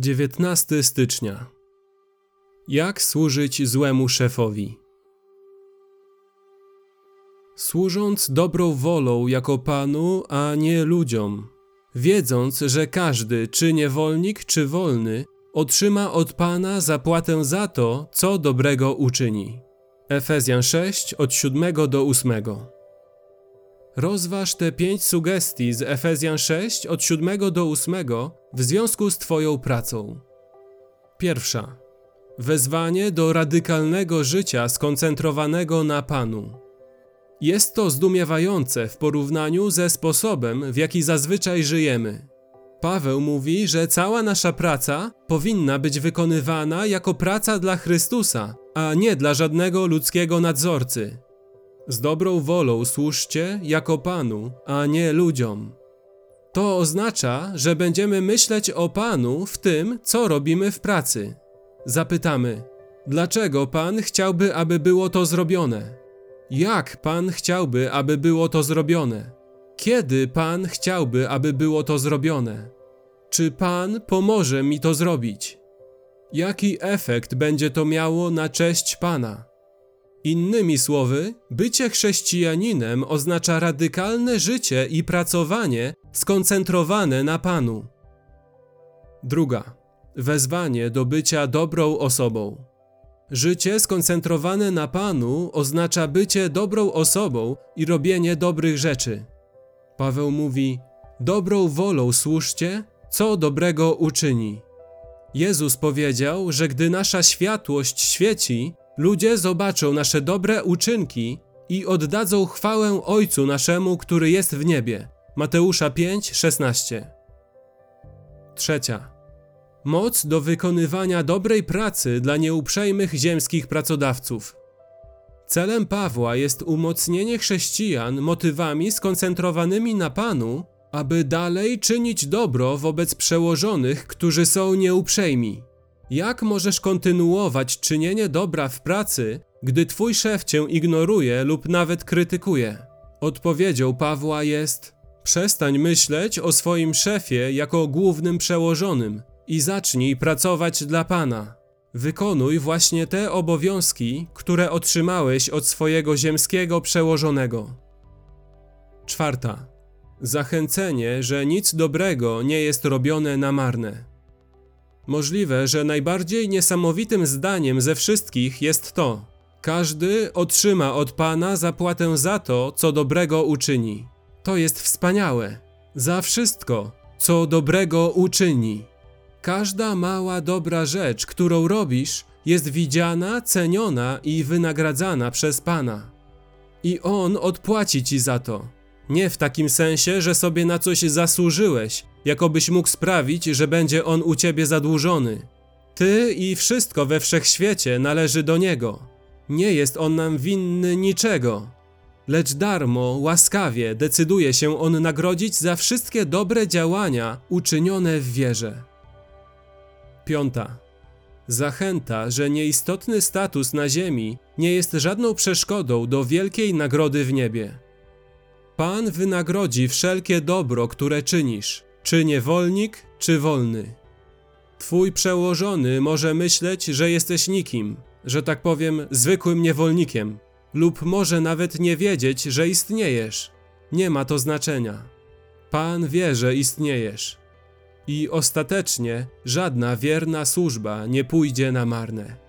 19 stycznia. Jak służyć złemu szefowi? Służąc dobrą wolą jako Panu, a nie ludziom, wiedząc, że każdy, czy niewolnik, czy wolny, otrzyma od Pana zapłatę za to, co dobrego uczyni. Efezjan 6 od 7 do 8. Rozważ te pięć sugestii z Efezjan 6 od 7 do 8 w związku z Twoją pracą. Pierwsza. Wezwanie do radykalnego życia skoncentrowanego na Panu. Jest to zdumiewające w porównaniu ze sposobem, w jaki zazwyczaj żyjemy. Paweł mówi, że cała nasza praca powinna być wykonywana jako praca dla Chrystusa, a nie dla żadnego ludzkiego nadzorcy. Z dobrą wolą służcie jako Panu, a nie ludziom. To oznacza, że będziemy myśleć o Panu w tym, co robimy w pracy. Zapytamy, dlaczego Pan chciałby, aby było to zrobione? Jak Pan chciałby, aby było to zrobione? Kiedy Pan chciałby, aby było to zrobione? Czy Pan pomoże mi to zrobić? Jaki efekt będzie to miało na cześć Pana? Innymi słowy, bycie chrześcijaninem oznacza radykalne życie i pracowanie skoncentrowane na Panu. Druga. Wezwanie do bycia dobrą osobą. Życie skoncentrowane na Panu oznacza bycie dobrą osobą i robienie dobrych rzeczy. Paweł mówi: Dobrą wolą służcie, co dobrego uczyni. Jezus powiedział, że gdy nasza światłość świeci, ludzie zobaczą nasze dobre uczynki i oddadzą chwałę Ojcu naszemu, który jest w niebie. Mateusza 5, 16. Trzecia. Moc do wykonywania dobrej pracy dla nieuprzejmych ziemskich pracodawców. Celem Pawła jest umocnienie chrześcijan motywami skoncentrowanymi na Panu, aby dalej czynić dobro wobec przełożonych, którzy są nieuprzejmi. Jak możesz kontynuować czynienie dobra w pracy, gdy twój szef cię ignoruje lub nawet krytykuje? Odpowiedzią Pawła jest: Przestań myśleć o swoim szefie jako głównym przełożonym i zacznij pracować dla Pana. Wykonuj właśnie te obowiązki, które otrzymałeś od swojego ziemskiego przełożonego. Czwarta. Zachęcenie, że nic dobrego nie jest robione na marne. Możliwe, że najbardziej niesamowitym zdaniem ze wszystkich jest to: każdy otrzyma od Pana zapłatę za to, co dobrego uczyni. To jest wspaniałe. Za wszystko, co dobrego uczyni. Każda mała dobra rzecz, którą robisz, jest widziana, ceniona i wynagradzana przez Pana. I On odpłaci ci za to. Nie w takim sensie, że sobie na coś zasłużyłeś, jakobyś mógł sprawić, że będzie on u ciebie zadłużony. Ty i wszystko we wszechświecie należy do niego. Nie jest on nam winny niczego. Lecz darmo, łaskawie decyduje się on nagrodzić za wszystkie dobre działania uczynione w wierze. Piąta. Zachęta, że nieistotny status na ziemi nie jest żadną przeszkodą do wielkiej nagrody w niebie. Pan wynagrodzi wszelkie dobro, które czynisz, czy niewolnik, czy wolny. Twój przełożony może myśleć, że jesteś nikim, że tak powiem, zwykłym niewolnikiem, lub może nawet nie wiedzieć, że istniejesz. Nie ma to znaczenia. Pan wie, że istniejesz. I ostatecznie żadna wierna służba nie pójdzie na marne.